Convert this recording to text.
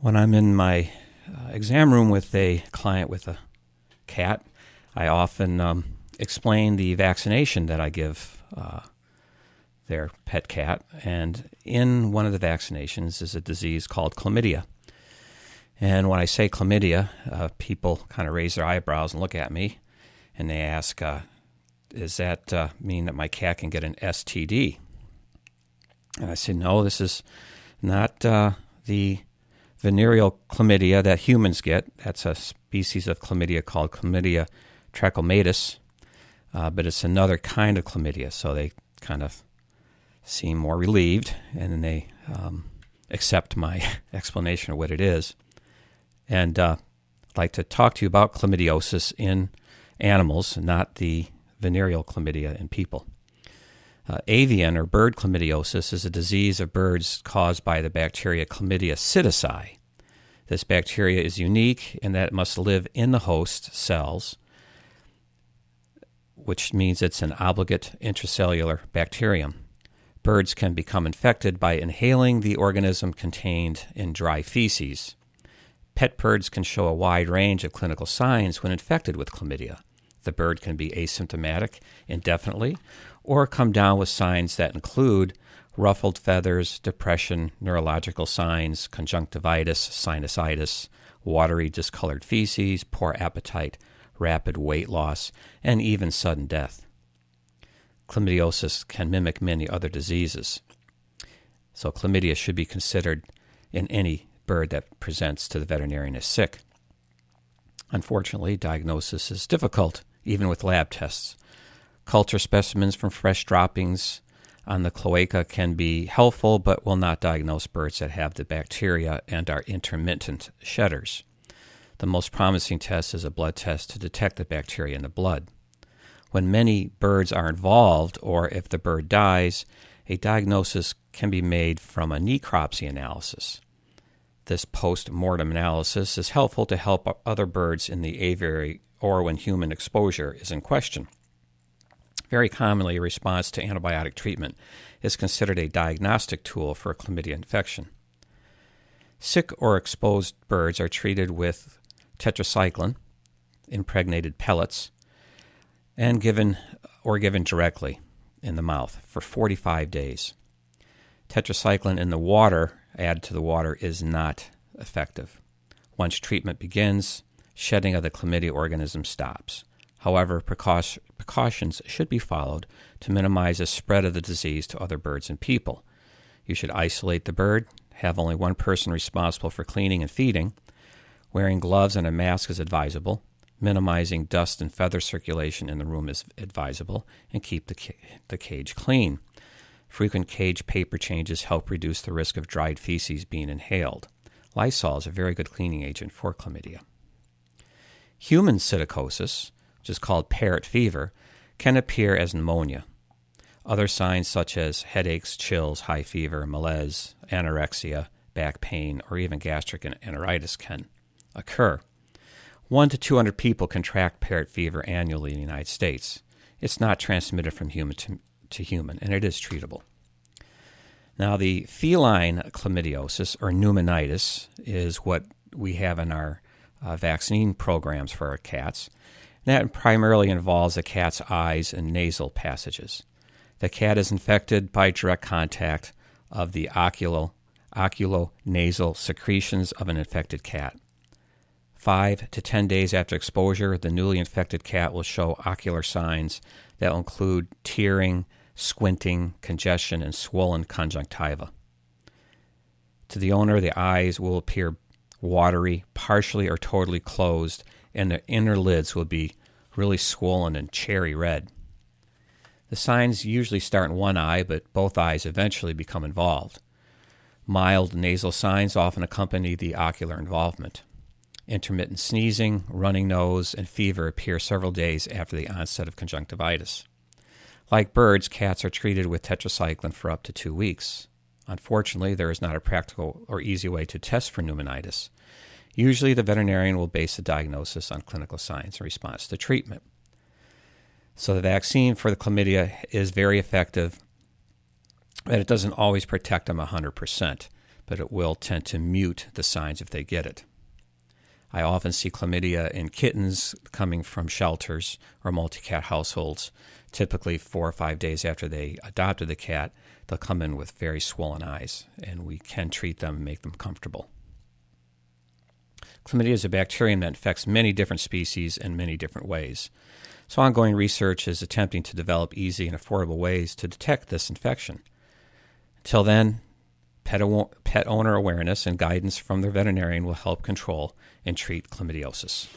When I'm in my uh, exam room with a client with a cat, I often um, explain the vaccination that I give uh, their pet cat. And in one of the vaccinations is a disease called chlamydia. And when I say chlamydia, uh, people kind of raise their eyebrows and look at me and they ask, uh, Does that uh, mean that my cat can get an STD? And I say, No, this is not uh, the venereal chlamydia that humans get. That's a species of chlamydia called chlamydia trachomatis, uh, but it's another kind of chlamydia. So they kind of seem more relieved, and then they um, accept my explanation of what it is. And uh, I'd like to talk to you about chlamydiosis in animals, not the venereal chlamydia in people. Uh, avian or bird chlamydiosis is a disease of birds caused by the bacteria Chlamydia psittaci. This bacteria is unique in that it must live in the host cells, which means it's an obligate intracellular bacterium. Birds can become infected by inhaling the organism contained in dry feces. Pet birds can show a wide range of clinical signs when infected with chlamydia. The bird can be asymptomatic indefinitely or come down with signs that include ruffled feathers, depression, neurological signs, conjunctivitis, sinusitis, watery discolored feces, poor appetite, rapid weight loss, and even sudden death. Chlamydiosis can mimic many other diseases. So, chlamydia should be considered in any bird that presents to the veterinarian as sick. Unfortunately, diagnosis is difficult, even with lab tests. Culture specimens from fresh droppings on the cloaca can be helpful, but will not diagnose birds that have the bacteria and are intermittent shedders. The most promising test is a blood test to detect the bacteria in the blood. When many birds are involved, or if the bird dies, a diagnosis can be made from a necropsy analysis. This post mortem analysis is helpful to help other birds in the aviary or when human exposure is in question. Very commonly, a response to antibiotic treatment is considered a diagnostic tool for a chlamydia infection. Sick or exposed birds are treated with tetracycline, impregnated pellets, and given or given directly in the mouth for 45 days. Tetracycline in the water, added to the water, is not effective. Once treatment begins, shedding of the chlamydia organism stops. However, precautions should be followed to minimize the spread of the disease to other birds and people. You should isolate the bird, have only one person responsible for cleaning and feeding. Wearing gloves and a mask is advisable. Minimizing dust and feather circulation in the room is advisable, and keep the, ca- the cage clean. Frequent cage paper changes help reduce the risk of dried feces being inhaled. Lysol is a very good cleaning agent for chlamydia. Human psittacosis which is called parrot fever, can appear as pneumonia. Other signs such as headaches, chills, high fever, malaise, anorexia, back pain, or even gastric enteritis can occur. 1 to 200 people contract parrot fever annually in the United States. It's not transmitted from human to, to human, and it is treatable. Now, the feline chlamydiosis or pneumonitis is what we have in our uh, vaccine programs for our cats. That primarily involves the cat's eyes and nasal passages. The cat is infected by direct contact of the oculo, oculonasal secretions of an infected cat. Five to ten days after exposure, the newly infected cat will show ocular signs that will include tearing, squinting, congestion, and swollen conjunctiva. To the owner, the eyes will appear watery, partially or totally closed, and the inner lids will be really swollen and cherry red. The signs usually start in one eye, but both eyes eventually become involved. Mild nasal signs often accompany the ocular involvement. Intermittent sneezing, running nose, and fever appear several days after the onset of conjunctivitis. Like birds, cats are treated with tetracycline for up to two weeks. Unfortunately, there is not a practical or easy way to test for pneumonitis. Usually, the veterinarian will base the diagnosis on clinical signs in response to treatment. So, the vaccine for the chlamydia is very effective, but it doesn't always protect them 100%. but it will tend to mute the signs if they get it. I often see chlamydia in kittens coming from shelters or multi cat households. Typically, four or five days after they adopted the cat, they'll come in with very swollen eyes, and we can treat them and make them comfortable. Chlamydia is a bacterium that infects many different species in many different ways. So, ongoing research is attempting to develop easy and affordable ways to detect this infection. Until then, pet, pet owner awareness and guidance from their veterinarian will help control and treat chlamydiosis.